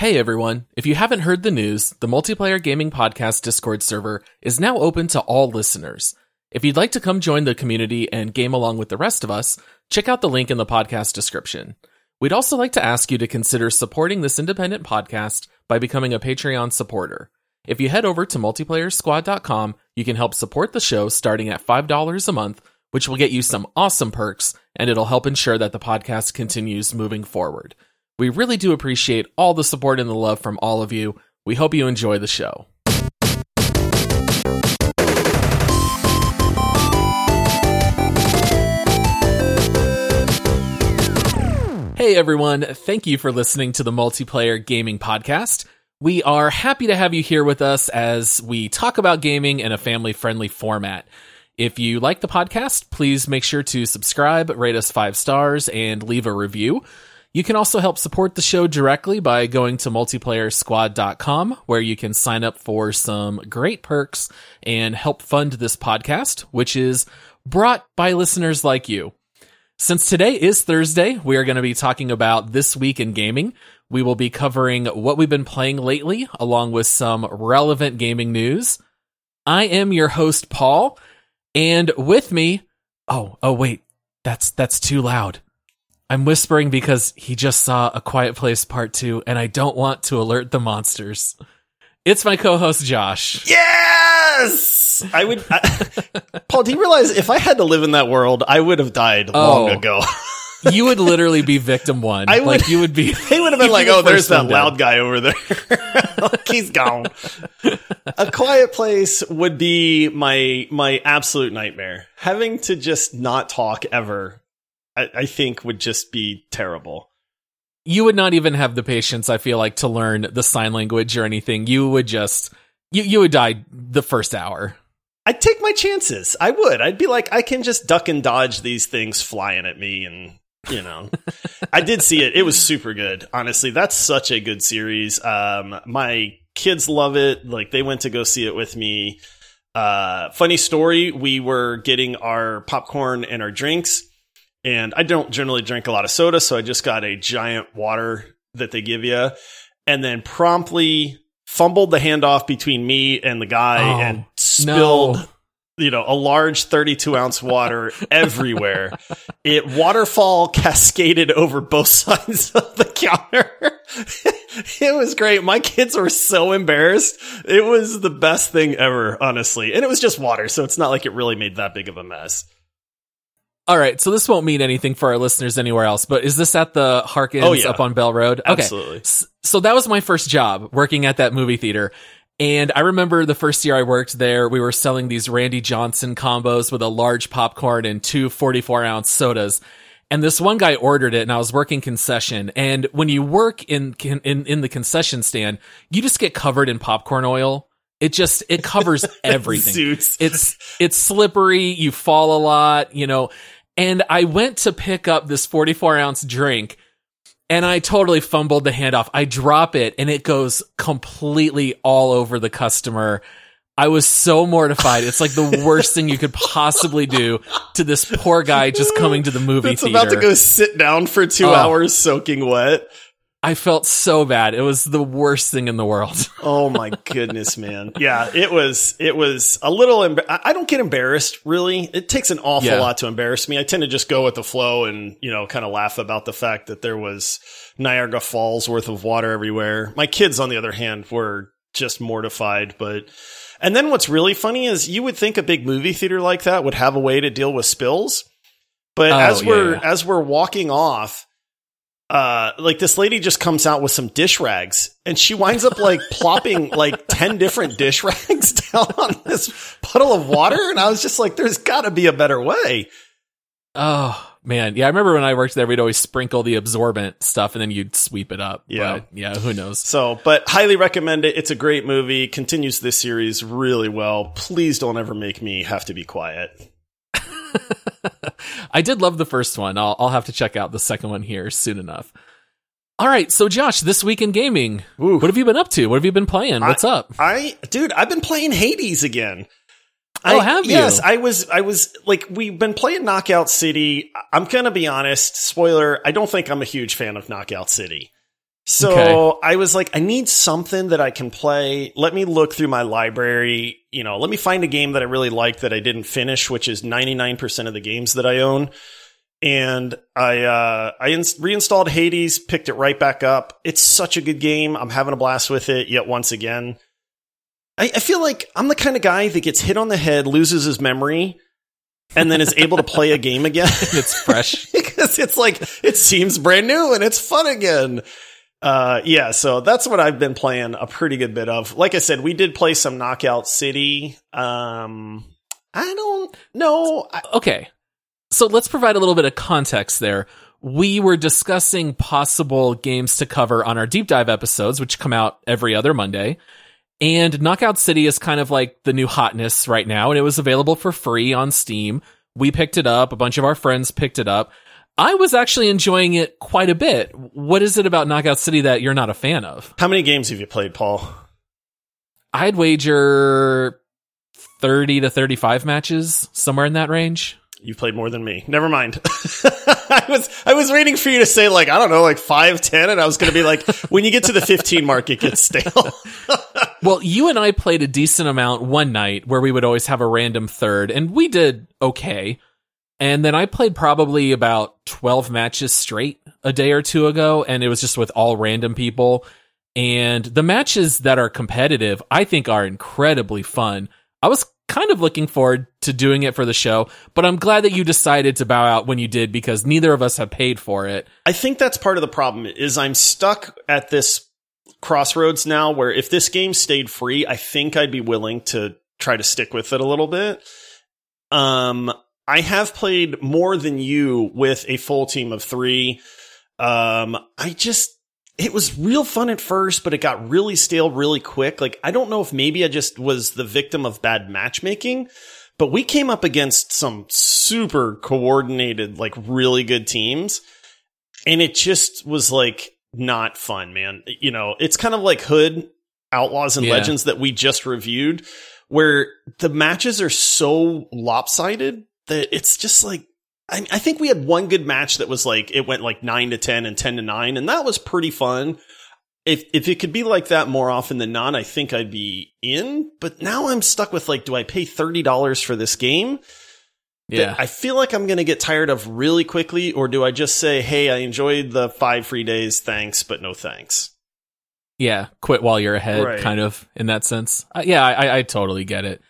Hey everyone, if you haven't heard the news, the Multiplayer Gaming Podcast Discord server is now open to all listeners. If you'd like to come join the community and game along with the rest of us, check out the link in the podcast description. We'd also like to ask you to consider supporting this independent podcast by becoming a Patreon supporter. If you head over to multiplayersquad.com, you can help support the show starting at $5 a month, which will get you some awesome perks and it'll help ensure that the podcast continues moving forward. We really do appreciate all the support and the love from all of you. We hope you enjoy the show. Hey everyone, thank you for listening to the Multiplayer Gaming Podcast. We are happy to have you here with us as we talk about gaming in a family friendly format. If you like the podcast, please make sure to subscribe, rate us five stars, and leave a review. You can also help support the show directly by going to multiplayersquad.com where you can sign up for some great perks and help fund this podcast, which is brought by listeners like you. Since today is Thursday, we are going to be talking about this week in gaming. We will be covering what we've been playing lately, along with some relevant gaming news. I am your host, Paul, and with me, oh, oh, wait, that's, that's too loud. I'm whispering because he just saw A Quiet Place Part 2, and I don't want to alert the monsters. It's my co-host Josh. Yes, I would. I, Paul, do you realize if I had to live in that world, I would have died Oh. long ago. You would literally be victim one. I would- like you would be. They would have been like, "Oh, there's that loud guy over there. like, he's gone." A quiet place would be my my absolute nightmare. Having to just not talk ever, I, I think, would just be terrible. You would not even have the patience. I feel like to learn the sign language or anything. You would just. You you would die the first hour. I'd take my chances. I would. I'd be like, I can just duck and dodge these things flying at me, and you know, I did see it. It was super good. Honestly, that's such a good series. Um, my kids love it. Like they went to go see it with me. Uh, funny story. We were getting our popcorn and our drinks, and I don't generally drink a lot of soda, so I just got a giant water that they give you, and then promptly fumbled the handoff between me and the guy Oh, and spilled No. you know, a large 32 ounce water everywhere. It waterfall cascaded over both sides of the counter. it was great. My kids were so embarrassed. It was the best thing ever, honestly. And it was just water, so it's not like it really made that big of a mess. All right, so this won't mean anything for our listeners anywhere else, but is this at the Harkins Oh, yeah. up on Bell Road? Okay. Absolutely. So that was my first job working at that movie theater. And I remember the first year I worked there, we were selling these Randy Johnson combos with a large popcorn and two 44 ounce sodas. And this one guy ordered it and I was working concession. And when you work in, in, in the concession stand, you just get covered in popcorn oil. It just, it covers everything Suits. it's it's slippery you fall a lot you know and i went to pick up this 44 ounce drink and i totally fumbled the handoff i drop it and it goes completely all over the customer i was so mortified it's like the worst thing you could possibly do to this poor guy just coming to the movie It's theater about to go sit down for two Oh. hours soaking wet. I felt so bad it was the worst thing in the world Oh my goodness, man. Yeah, it was, it was a little, emba- I I don't get embarrassed really. It takes an awful Yeah. lot to embarrass me. I tend to just go with the flow and, you know, kind of laugh about the fact that there was Niagara Falls worth of water everywhere. My kids, on the other hand, were just mortified, but, and then what's really funny is you would think a big movie theater like that would have a way to deal with spills. But Oh, as yeah, we're, yeah. as we're walking off, uh, like this lady just comes out with some dish rags and she winds up like plopping like 10 different dish rags down on this puddle of water. And I was just like, there's gotta be a better way. oh man yeah i remember when i worked there we'd always sprinkle the absorbent stuff and then you'd sweep it up Yeah. but yeah who knows So, but highly recommend it. It's a great movie. Continues this series really well. Please don't ever make me have to be quiet. I did love the first one. I'll, I'll have to check out the second one here soon enough. All right, so Josh, this week in gaming, Ooh. what have you been up to? What have you been playing? What's up? I, dude, I've been playing Hades again. Oh, I- have you? Yes, I was. I was like, we've been playing Knockout City. I'm gonna be honest. Spoiler: I don't think I'm a huge fan of Knockout City. So Okay. I was like, I need something that I can play. Let me look through my library. You know, let me find a game that I really like that I didn't finish, which is 99% of the games that I own. And I, uh, I ins- reinstalled Hades, picked it right back up. It's such a good game. I'm having a blast with it yet once again. I, I feel like I'm the kind of guy that gets hit on the head, loses his memory, and then is able to play a game again. It's fresh. because it's like it seems brand new and it's fun again. Uh, yeah, so that's what I've been playing a pretty good bit of. Like I said, we did play some Knockout City. Um, I don't know. I, Okay. So let's provide a little bit of context there. We were discussing possible games to cover on our deep dive episodes, which come out every other Monday. And Knockout City is kind of like the new hotness right now, and it was available for free on Steam. We picked it up, a bunch of our friends picked it up. I was actually enjoying it quite a bit. What is it about Knockout City that you're not a fan of? how many games have you played, Paul? I'd wager 30 to 35 matches, somewhere in that range. You've played more than me. Never mind. I was I was waiting for you to say like I don't know like five ten, and I was going to be like when you get to the fifteen mark, it gets stale. Well, you and I played a decent amount one night where we would always have a random third, and we did okay. And then I played probably about 12 matches straight a day or two ago, and it was just with all random people. And the matches that are competitive, I think, are incredibly fun. I was kind of looking forward to doing it for the show, but I'm glad that you decided to bow out when you did because neither of us have paid for it. I think that's part of the problem is I'm stuck at this crossroads now where if this game stayed free, I think I'd be willing to try to stick with it a little bit. Um, I have played more than you with a full team of three. Um, I just, it was real fun at first, but it got really stale really quick. Like, I don't know if maybe I just was the victim of bad matchmaking, but we came up against some super coordinated, like really good teams. And it just was like not fun, man. You know, it's kind of like Hood, Outlaws and Yeah. Legends that we just reviewed, where the matches are so lopsided that it's just like, I, I think we had one good match that was like, it went like nine to 10 and 10 to nine, and that was pretty fun. If, if it could be like that more often than not, I think I'd be in. But now I'm stuck with like, do I pay $30 for this game? Yeah. I feel like I'm going to get tired of really quickly, or do I just say, hey, I enjoyed the five free days, thanks, but no thanks? Yeah, quit while you're ahead, Right. kind of in that sense. Uh, yeah, I, I totally get it.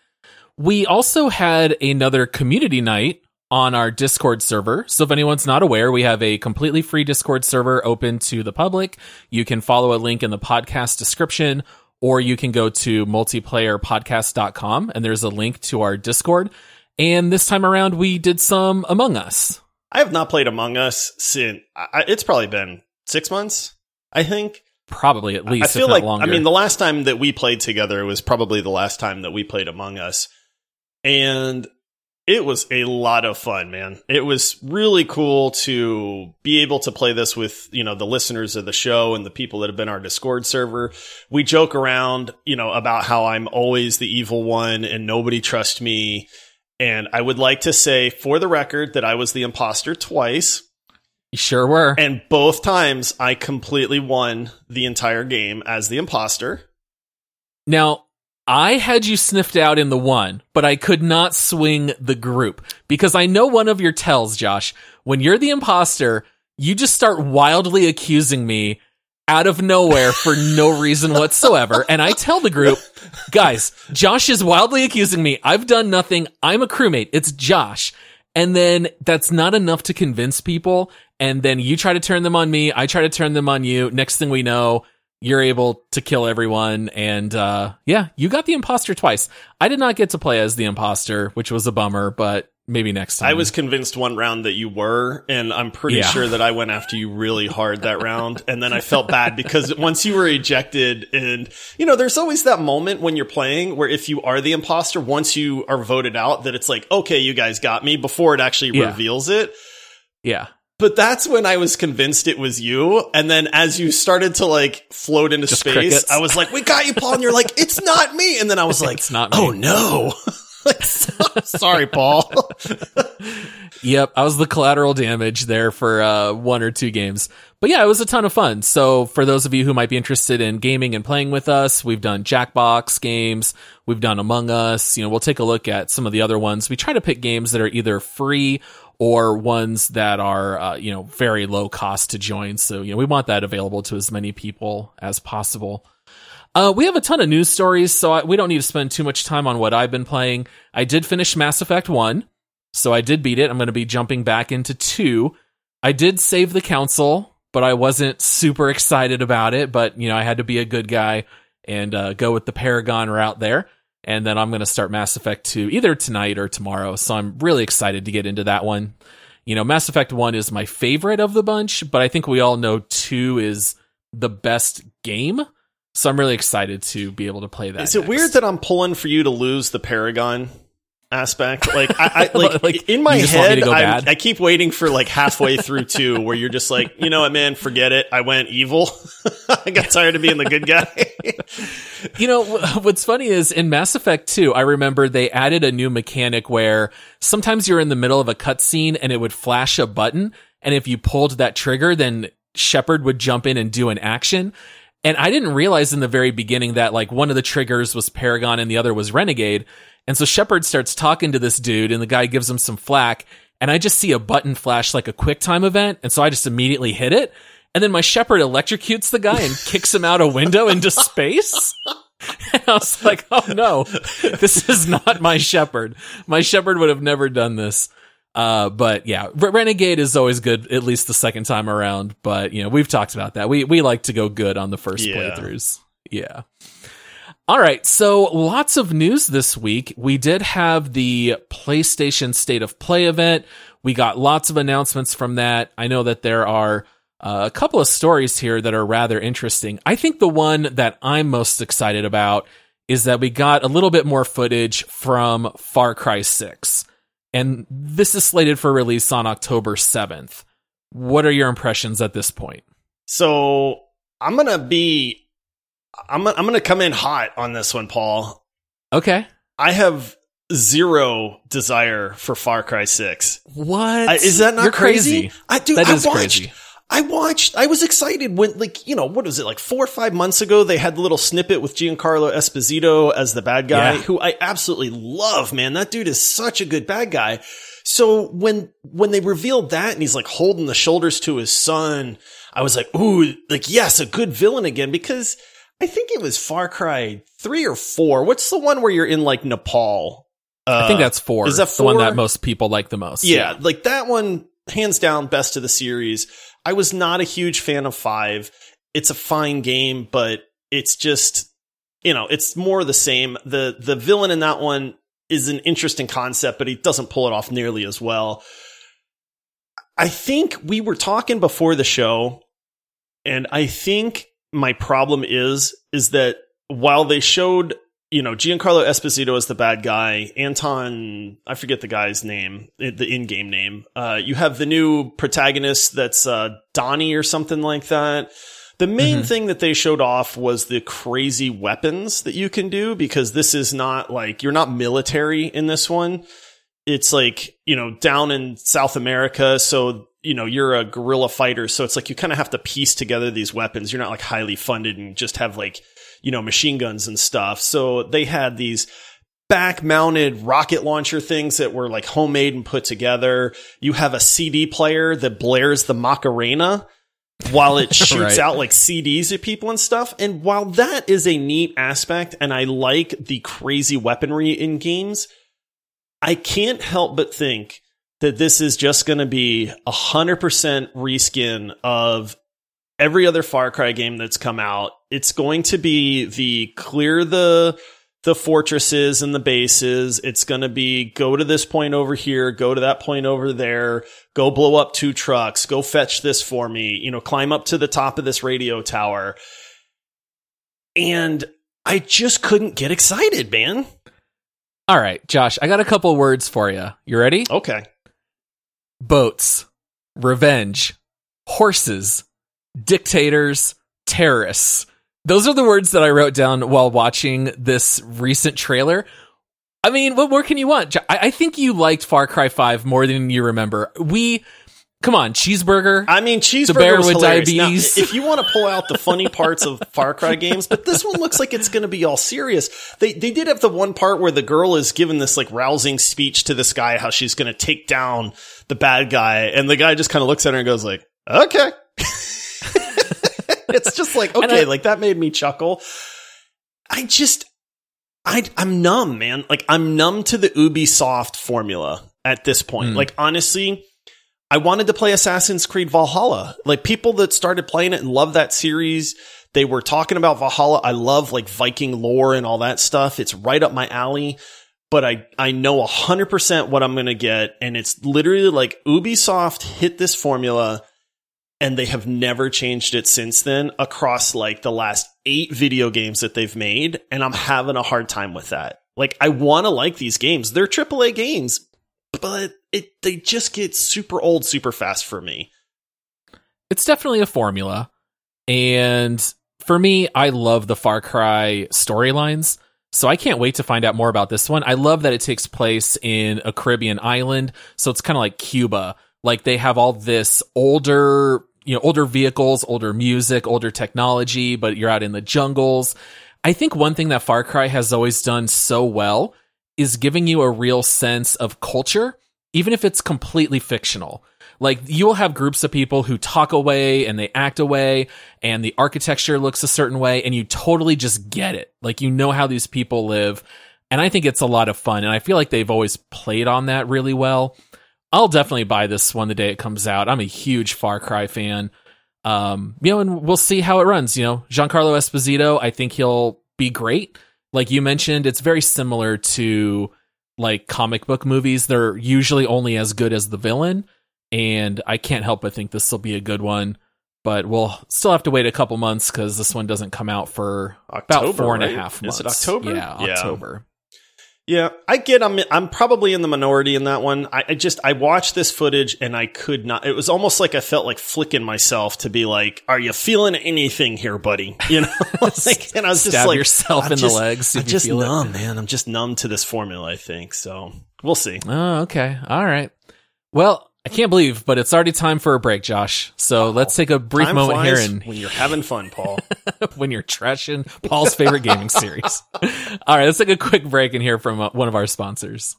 We also had another community night on our Discord server. So if anyone's not aware, we have a completely free Discord server open to the public. You can follow a link in the podcast description, or you can go to multiplayerpodcast.com and there's a link to our Discord. And this time around, we did some Among Us. I have not played Among Us since I, it's probably been six months, I think. Probably at least, I feel like, longer. I mean, the last time that we played together was probably the last time that we played Among Us. And it was a lot of fun, man. It was really cool to be able to play this with, you know, the listeners of the show and the people that have been our Discord server. We joke around, you know, about how I'm always the evil one and nobody trusts me. And I would like to say for the record that I was the imposter twice. you sure were. And both times I completely won the entire game as the imposter. Now, I had you sniffed out in the one, but I could not swing the group because I know one of your tells, Josh. When you're the imposter, you just start wildly accusing me out of nowhere for no reason whatsoever. And I tell the group, guys, Josh is wildly accusing me. I've done nothing. I'm a crewmate. It's Josh. And then that's not enough to convince people. And then you try to turn them on me. I try to turn them on you. Next thing we know, you're able to kill everyone. And, uh, yeah, you got the imposter twice. I did not get to play as the imposter, which was a bummer, but maybe next time. I was convinced one round that you were, and I'm pretty Yeah. sure that I went after you really hard that round. And then I felt bad because once you were ejected, and you know, there's always that moment when you're playing where if you are the imposter, once you are voted out, that it's like, okay, you guys got me before it actually Yeah. reveals it. yeah. But that's when I was convinced it was you. And then as you started to like float into Just space, crickets. I was like, we got you, Paul. And you're like, it's not me. And then I was like, It's not me. oh no. Sorry, Paul. yep, I was the collateral damage there for uh, one or two games. But yeah, it was a ton of fun. So for those of you who might be interested in gaming and playing with us, we've done Jackbox games, we've done Among Us. You know, we'll take a look at some of the other ones. We try to pick games that are either free or ones that are uh, you know very low cost to join. So you know we want that available to as many people as possible. Uh, we have a ton of news stories, so I, we don't need to spend too much time on what I've been playing. I did finish Mass Effect 1, so I did beat it. I'm going to be jumping back into 2. I did save the Council, but I wasn't super excited about it, but, you know, I had to be a good guy and uh, go with the Paragon route there. And then I'm going to start Mass Effect 2 either tonight or tomorrow, so I'm really excited to get into that one. You know, Mass Effect 1 is my favorite of the bunch, but I think we all know 2 is the best game. So I'm really excited to be able to play that. Is it next. weird that I'm pulling for you to lose the Paragon aspect? Like, I, I like, Like, in my you just want me head, I. I keep waiting for like halfway through two, where you're just like, you know what, man, forget it. I went evil. I got tired of being the good guy. You know, what's funny is in Mass Effect 2, I remember they added a new mechanic where sometimes you're in the middle of a cutscene and it would flash a button. And if you pulled that trigger, then Shepard would jump in and do an action. And I didn't realize in the very beginning that like one of the triggers was Paragon and the other was Renegade. And so Shepard starts talking to this dude and the guy gives him some flack. And I just see a button flash like a quick time event. And so I just immediately hit it. And then my Shepard electrocutes the guy and kicks him out a window into space. And I was like, oh no, this is not my Shepard. My Shepard would have never done this. Uh, but yeah, Re- Renegade is always good, at least the second time around. But you know, we've talked about that. We we like to go good on the first Yeah. playthroughs. Yeah. All right, so lots of news this week. We did have the PlayStation State of Play event. We got lots of announcements from that. I know that there are uh, a couple of stories here that are rather interesting. I think the one that I'm most excited about is that we got a little bit more footage from Far Cry 6. And this is slated for release on October 7th. What are your impressions at this point? so I'm gonna be, I'm I'm gonna come in hot on this one, Paul. Okay. I have zero desire for Far Cry Six. What? I, is that not You're crazy? crazy? I do. That I is watched. crazy. I watched. I was excited when, like, you know, what was it, like four or five months ago? They had the little snippet with Giancarlo Esposito as the bad guy, Yeah. who I absolutely love. Man, that dude is such a good bad guy. So when when they revealed that, and he's like holding the shoulders to his son, I was like, ooh, like yes, a good villain again because. I think it was Far Cry three or four. What's the one where you're in like Nepal? I think Uh, that's four. is that the one that most people like the most? yeah, like that one, hands down, best of the series. I was not a huge fan of five. It's a fine game, but it's just, you know, it's more of the same. The the villain in that one is an interesting concept, but he doesn't pull it off nearly as well. I think we were talking before the show, and I think my problem is is that while they showed you know Giancarlo Esposito as the bad guy, Anton I forget the guy's name, the in-game name. Uh, you have the new protagonist that's uh, Donnie or something like that. The main Mhm. thing that they showed off was the crazy weapons that you can do because this is not like you're not military in this one. It's like, you know, down in South America. So, you know, you're a guerrilla fighter. So it's like you kind of have to piece together these weapons. You're not like highly funded and just have like, you know, machine guns and stuff. So they had these back mounted rocket launcher things that were like homemade and put together. You have a CD player that blares the Macarena while it shoots Right. out like CDs at people and stuff. And while that is a neat aspect and I like the crazy weaponry in games, I can't help but think that this is just going to be a hundred percent reskin of every other Far Cry game that's come out. It's going to be the clear the the fortresses and the bases. It's going to be go to this point over here, go to that point over there, go blow up two trucks, go fetch this for me, you know, climb up to the top of this radio tower. And I just couldn't get excited, man. All right, Josh, I got a couple words for you. You ready? Okay. Boats, revenge, horses, dictators, terrorists. Those are the words that I wrote down while watching this recent trailer. I mean, what more can you want? I, think you liked Far Cry 5 more than you remember. We, come on, cheeseburger. I mean, cheeseburger bear was with diabetes. Now, if you want to pull out the funny parts of Far Cry games, but this one looks like it's going to be all serious. They they did have the one part where the girl is given this like rousing speech to this guy how she's going to take down the bad guy, and the guy just kind of looks at her and goes like, "Okay." it's just like okay, I- like that made me chuckle. I just, I I'm numb, man. Like I'm numb to the Ubisoft formula at this point. Mm. Like honestly. I wanted to play Assassin's Creed Valhalla. Like people that started playing it and love that series, they were talking about Valhalla. I love like Viking lore and all that stuff. It's right up my alley. But I, I know 100% what I'm going to get. And it's literally like Ubisoft hit this formula and they have never changed it since then across like the last eight video games that they've made. And I'm having a hard time with that. Like I want to like these games. They're AAA games, but it they just get super old super fast for me. it's definitely a formula. And for me, I love the Far Cry storylines. So I can't wait to find out more about this one. I love that it takes place in a Caribbean island. So it's kind of like Cuba. Like they have all this older, you know, older vehicles, older music, older technology, but you're out in the jungles. I think one thing that Far Cry has always done so well is giving you a real sense of culture, even if it's completely fictional. Like you will have groups of people who talk away and they act away and the architecture looks a certain way and you totally just get it. Like you know how these people live. And I think it's a lot of fun. And I feel like they've always played on that really well. I'll definitely buy this one the day it comes out. I'm a huge Far Cry fan. Um, you know, and we'll see how it runs. You know, Giancarlo Esposito, I think he'll be great. Like you mentioned, it's very similar to like comic book movies. They're usually only as good as the villain. And I can't help but think this will be a good one. But we'll still have to wait a couple months because this one doesn't come out for about October, four and a right? half Is months. it October? Yeah. October. Yeah, I get. I'm. I'm probably in the minority in that one. I, I just. I watched this footage and I could not. It was almost like I felt like flicking myself to be like, "Are you feeling anything here, buddy?" You know. like, and I was just Stab like, yourself I'm in just- the legs. I'm just feel it. numb, man. I'm just numb to this formula. I think so. We'll see. Oh, okay. All right. Well, I can't believe, but it's already time for a break, Josh. So let's take a brief Time moment here and when you're having fun, Paul. when you're trashing Paul's favorite gaming series. All right, let's take a quick break and hear from uh, one of our sponsors.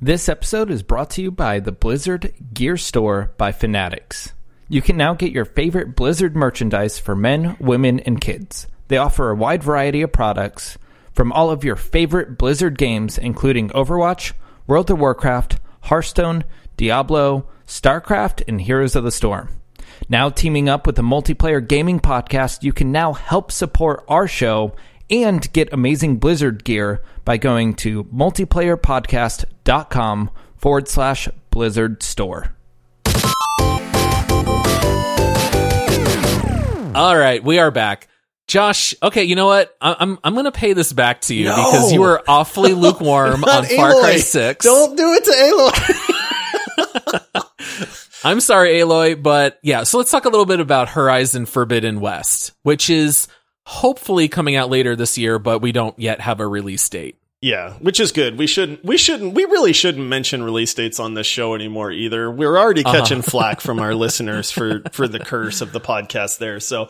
This episode is brought to you by the Blizzard Gear Store by Fanatics. You can now get your favorite Blizzard merchandise for men, women, and kids. They offer a wide variety of products from all of your favorite Blizzard games, including Overwatch, World of Warcraft, Hearthstone, Diablo, StarCraft, and Heroes of the Storm. Now teaming up with the multiplayer gaming podcast, you can now help support our show and get amazing Blizzard gear by going to multiplayerpodcast.com forward slash Blizzard store. All right, we are back. Josh, okay, you know what? I- I'm I'm going to pay this back to you No. because you were awfully lukewarm on Not Far Cry 6. Don't do it to Aloy. I'm sorry, Aloy, but yeah, so let's talk a little bit about Horizon Forbidden West, which is hopefully coming out later this year, but we don't yet have a release date. Yeah, which is good. We shouldn't. We shouldn't. We really shouldn't mention release dates on this show anymore either. We're already Uh-huh. catching flack from our listeners for for the curse of the podcast there. So,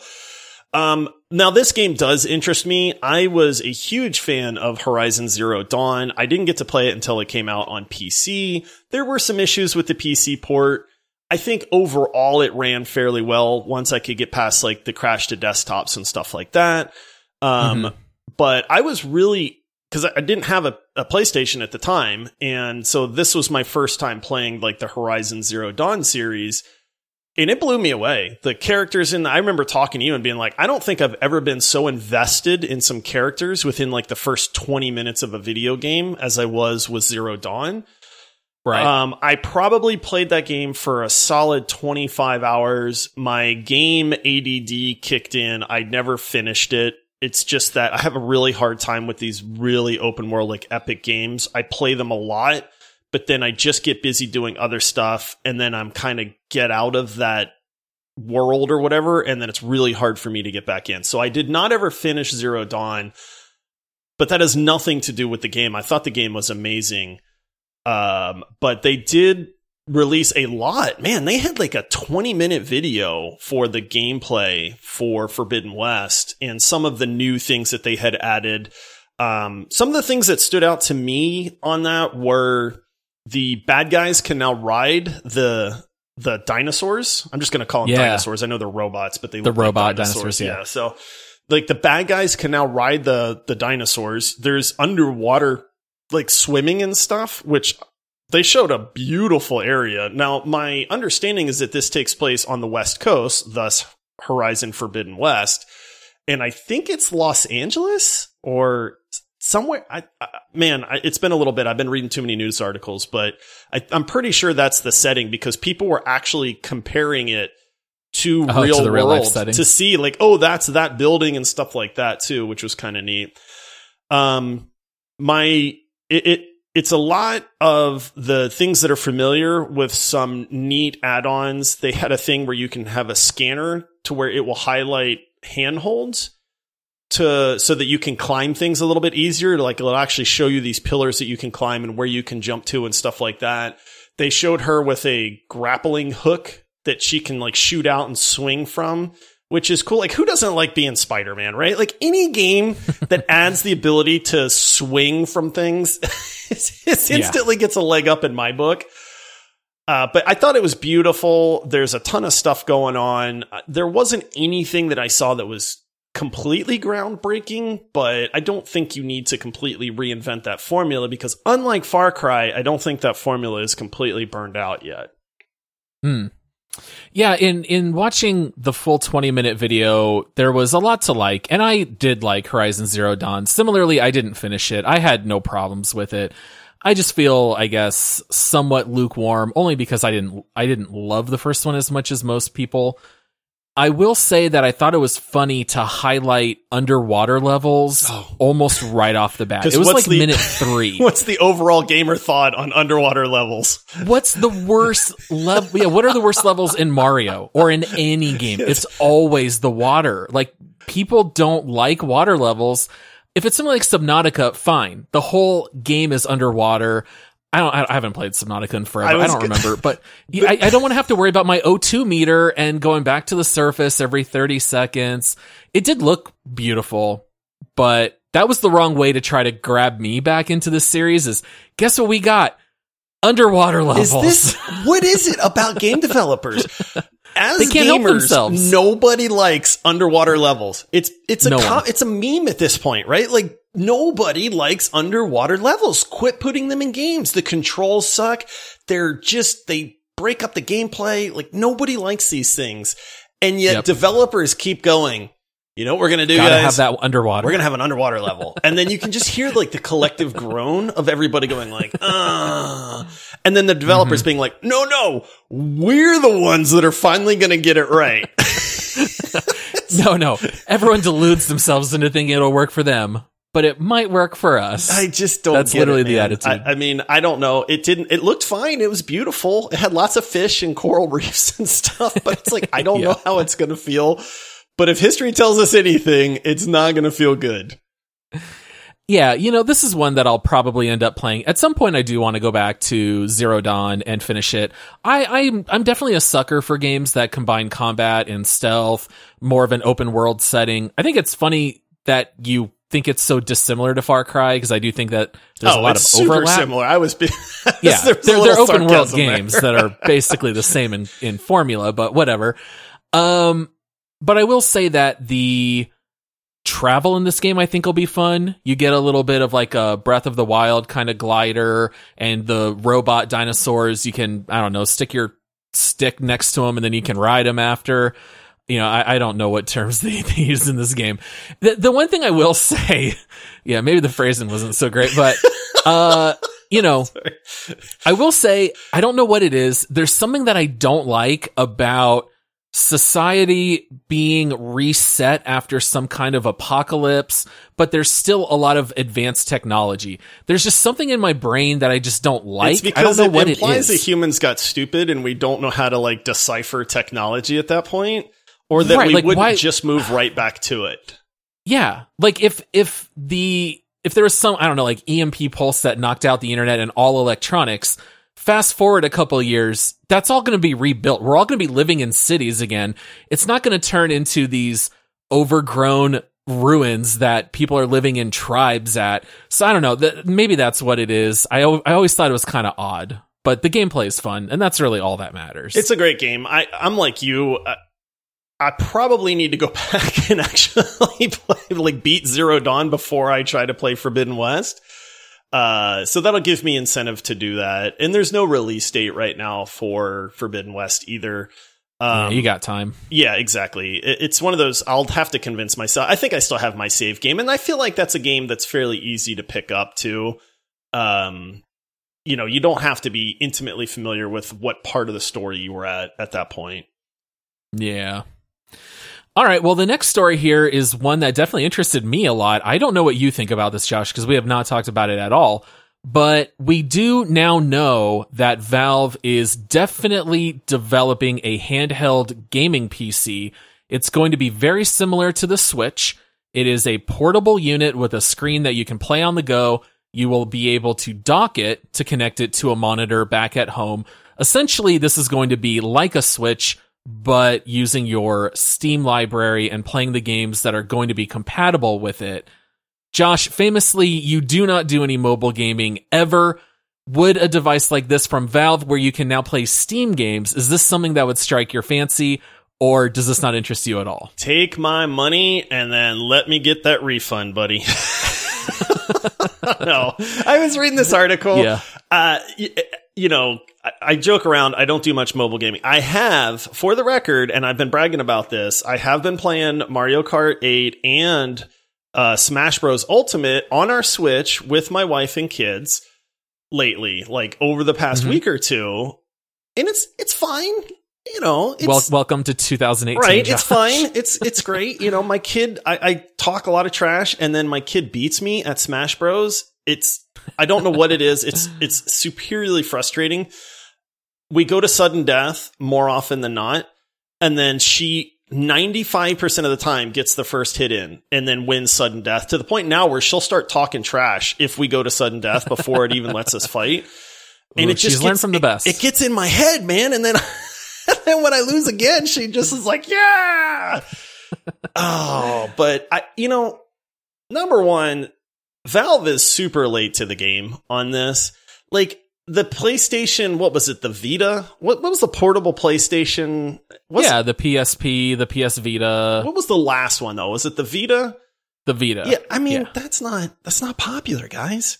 um, now this game does interest me. I was a huge fan of Horizon Zero Dawn. I didn't get to play it until it came out on PC. There were some issues with the PC port. I think overall it ran fairly well once I could get past like the crash to desktops and stuff like that. Um, Mhm. but I was really because I I didn't have a, a PlayStation at the time, and so this was my first time playing like the Horizon Zero Dawn series, and it blew me away. The characters in I remember talking to you and being like, I don't think I've ever been so invested in some characters within like the first twenty minutes of a video game as I was with Zero Dawn. Right. Um, I probably played that game for a solid 25 hours. My game ADD kicked in. I never finished it. It's just that I have a really hard time with these really open world, like epic games. I play them a lot, but then I just get busy doing other stuff. And then I'm kind of get out of that world or whatever, and then it's really hard for me to get back in. So I did not ever finish Zero Dawn, but that has nothing to do with the game. I thought the game was amazing. Um, but they did release a lot. Man, they had like a 20 minute video for the gameplay for Forbidden West and some of the new things that they had added. Um, some of the things that stood out to me on that were the bad guys can now ride the the dinosaurs. I'm just going to call them Yeah. dinosaurs. I know they're robots, but they The look like robot dinosaurs. dinosaurs, yeah. So like the bad guys can now ride the the dinosaurs. There's underwater like swimming and stuff, which they showed a beautiful area. Now, my understanding is that this takes place on the West Coast, thus Horizon Forbidden West. And I think it's Los Angeles or somewhere. I, I man, I, it's been a little bit. I've been reading too many news articles, but I, I'm pretty sure that's the setting because people were actually comparing it to Oh, to real real life world setting. to see like, oh, that's that building and stuff like that too, which was kind of neat. Um, my it, it it's a lot of the things that are familiar with some neat add-ons. They had a thing where you can have a scanner to where it will highlight handholds to so that you can climb things a little bit easier. Like it'll actually show you these pillars that you can climb and where you can jump to and stuff like that. They showed her with a grappling hook that she can like shoot out and swing from, which is cool. Like who doesn't like being Spider-Man, right? Like any game that adds the ability to swing from things it instantly gets a leg up in my book. Uh, but I thought it was beautiful. There's a ton of stuff going on. Uh, There wasn't anything that I saw that was completely groundbreaking, but I don't think you need to completely reinvent that formula because unlike Far Cry, I don't think that formula is completely burned out yet. Hmm. Yeah, in in watching the full 20 minute video, there was a lot to like, and I did like Horizon Zero Dawn. Similarly, I didn't finish it. I had no problems with it. I just feel, I guess, somewhat lukewarm, only because I didn't I didn't love the first one as much as most people. I will say that I thought it was funny to highlight underwater levels Oh. almost right off the bat. It was like the- minute three. What's the overall gamer thought on underwater levels? What's the worst level? Yeah, what are the worst levels in Mario or in any game? It's always the water. Like people don't like water levels. If it's something like Subnautica, fine. The whole game is underwater. I don't. I haven't played Subnautica in forever. I I, don't remember, but I, I don't want to have to worry about my O2 meter and going back to the surface every 30 seconds. It did look beautiful, but that was the wrong way to try to grab me back into this series. Is guess what we got? Underwater levels. Is this what is it about game developers? As They can't help gamers, themselves. nobody likes underwater levels. It's it's a No com- it's a meme at this point, right? Like nobody likes underwater levels. Quit putting them in games. The controls suck. They're just they break up the gameplay. Like nobody likes these things, and yet Yep. developers keep going. You know what we're gonna do, Gotta guys? have that underwater. We're gonna have an underwater level, and then you can just hear like the collective groan of everybody going like, "Uh," and then the developers Mm-hmm. being like, "No, no, we're the ones that are finally gonna get it right." no, no. Everyone deludes themselves into thinking it'll work for them, but it might work for us. I just don't. That's literally it, the attitude. I, I mean, I don't know. It didn't. It looked fine. It was beautiful. It had lots of fish and coral reefs and stuff. But it's like I don't Yeah. know how it's gonna feel. But if history tells us anything, it's not gonna feel good. yeah, you know, this is one that I'll probably end up playing. At some point I do want to go back to Zero Dawn and finish it. I, I'm I'm definitely a sucker for games that combine combat and stealth, more of an open world setting. I think it's funny that you think it's so dissimilar to Far Cry because I do think that there's a lot Oh, it's of super overlap. similar. I was. Be- yeah, they're, they're open world games that are basically the same in, in formula, but whatever. Um, but I will say that the travel in this game I think will be fun. You get a little bit of like a Breath of the Wild kind of glider and the robot dinosaurs. You can, I don't know, stick your stick next to them and then you can ride them after. You know, I, I don't know what terms they, they use in this game. The, the one thing I will say, yeah, maybe the phrasing wasn't so great, but, uh, you know, I will say, I don't know what it is. There's something that I don't like about society being reset after some kind of apocalypse, but there's still a lot of advanced technology. There's just something in my brain that I just don't like. It's I don't because know it what implies is. that humans got stupid and we don't know how to like decipher technology at that point, or that Right, we like, wouldn't why- just move right back to it. Yeah. Like if if the if there was some I don't know like EMP pulse that knocked out the internet and all electronics, fast forward a couple of years, that's all going to be rebuilt. We're all going to be living in cities again. It's not going to turn into these overgrown ruins that people are living in tribes at. So I don't know. That maybe that's what it is. I I always thought it was kind of odd, but the gameplay is fun, and that's really all that matters. It's a great game. I, I'm like you. I, I probably need to go back and actually play, like beat Zero Dawn before I try to play Forbidden West. Uh, so that'll give me incentive to do that. And there's no release date right now for Forbidden West either. Yeah, Um, you got time. Yeah, exactly. It- It's one of those I'll have to convince myself. I think I still have my save game, and I feel like that's a game that's fairly easy to pick up too. Um, you know, you don't have to be intimately familiar with what part of the story you were at at that point. Yeah. All right. Well, the next story here is one that definitely interested me a lot. I don't know what you think about this, Josh, because we have not talked about it at all. But we do now know that Valve is definitely developing a handheld gaming PC. It's going to be very similar to the Switch. It is a portable unit with a screen that you can play on the go. You will be able to dock it to connect it to a monitor back at home. Essentially, this is going to be like a Switch, but using your Steam library and playing the games that are going to be compatible with it. Josh, famously, you do not do any mobile gaming ever. Would a device like this from Valve, where you can now play Steam games, is this something that would strike your fancy, or does this not interest you at all? Take my money and then let me get that refund, buddy. no, I was reading this article. Yeah. Uh, you know, I, I joke around. I don't do much mobile gaming. I have, for the record, and I've been bragging about this. I have been playing Mario Kart 8 and uh, Smash Bros. Ultimate on our Switch with my wife and kids lately, like over the past Mhm. week or two, and it's it's fine. You know, it's, Well, welcome to 2018. right Josh. it's fine it's it's great you know my kid I, I talk a lot of trash and then my kid beats me at smash bros it's i don't know what it is it's it's superiorly frustrating we go to sudden death more often than not and then she 95% of the time gets the first hit in and then wins sudden death to the point now where she'll start talking trash if we go to sudden death before it even lets us fight and Ooh, it just she's learned from the it- best. it gets in my head man and then and then when I lose again, she just is like, yeah. oh, but I, you know, number one, Valve is super late to the game on this. Like the PlayStation, what was it? The Vita? What, what was the portable PlayStation? What's, yeah, the PSP, the PS Vita, What was the last one though? Was it the Vita? the Vita. Yeah. I mean, Yeah. that's not, that's not popular, guys.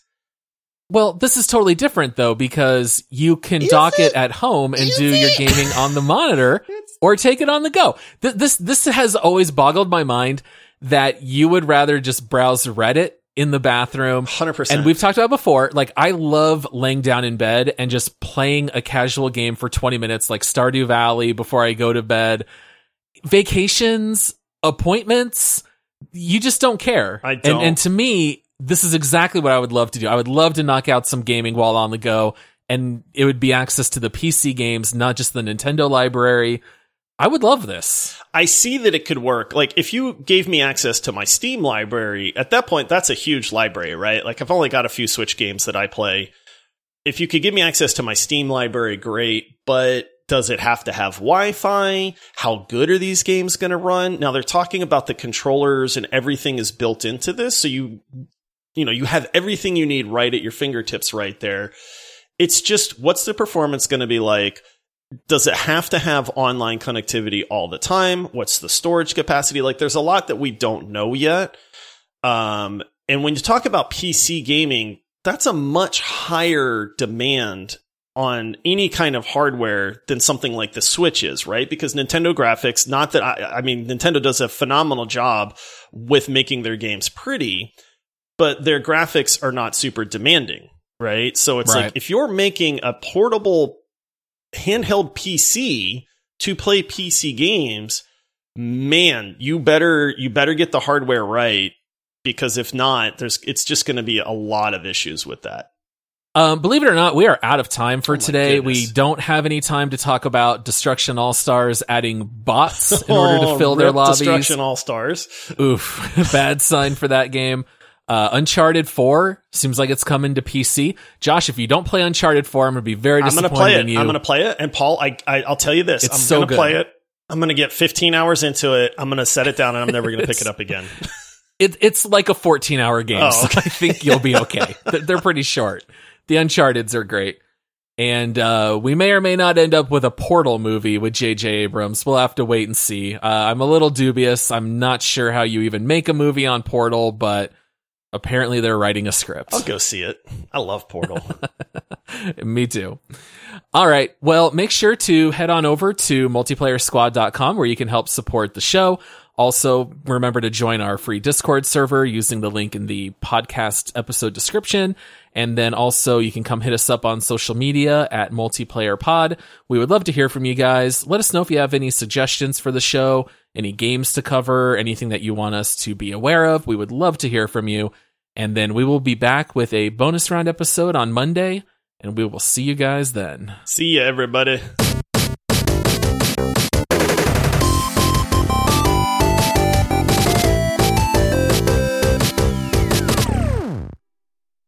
Well, this is totally different though because you can Is dock it? it? at home and Is do your gaming on the monitor or take it on the go. Th- This this has always boggled my mind that you would rather just browse Reddit in the bathroom. 100%. And we've talked about before, like I love laying down in bed and just playing a casual game for 20 minutes like Stardew Valley before I go to bed. Vacations, appointments, you just don't care. I don't. and to me, this is exactly what I would love to do. I would love to knock out some gaming while on the go and it would be access to the PC games, not just the Nintendo library. I would love this. I see that it could work. Like if you gave me access to my Steam library, at that point that's a huge library, right? Like I've only got a few Switch games that I play. If you could give me access to my Steam library, great, but does it have to have Wi-Fi? How good are these games going to run? Now they're talking about the controllers and everything is built into this, so you you know, you have everything you need right at your fingertips right there. It's just what's the performance going to be like? Does it have to have online connectivity all the time? What's the storage capacity? Like there's a lot that we don't know yet. Um, and when you talk about PC gaming, that's a much higher demand on any kind of hardware than something like the Switch is, right? Because Nintendo graphics, not that I, I mean, Nintendo does a phenomenal job with making their games pretty, but their graphics are not super demanding, right? So it's Right. like if you're making a portable handheld PC to play PC games, man, you better you better get the hardware right because if not, there's it's just going to be a lot of issues with that. Um, believe it or not, we are out of time for Oh today. We don't have any time to talk about Destruction All Stars adding bots in order to Oh, fill their rip lobbies. Destruction All Stars. Oof, bad sign for that game. Uh, Uncharted 4 seems like it's coming to PC. Josh, if you don't play Uncharted 4, I'm going to be very I'm disappointed gonna play it. in you. I'm gonna play it. And Paul, I, I I'll tell you this. It's I'm so gonna good. play it. I'm gonna get 15 hours into it. I'm gonna set it down, and I'm never gonna pick it up again. it, it's like a 14 hour game, Oh, so. I think you'll be okay. They're they're pretty short. The Uncharted's are great. And uh, we may or may not end up with a Portal movie with J.J. Abrams. We'll have to wait and see. Uh, I'm a little dubious. I'm not sure how you even make a movie on Portal, but apparently they're writing a script. I'll go see it. I love Portal. Me too. All right. Well, make sure to head on over to multiplayersquad.com where you can help support the show. Also, remember to join our free Discord server using the link in the podcast episode description. And then also you can come hit us up on social media at multiplayer pod. We would love to hear from you guys. Let us know if you have any suggestions for the show, any games to cover, anything that you want us to be aware of. We would love to hear from you. And then we will be back with a bonus round episode on Monday and we will see you guys then. see ya, everybody.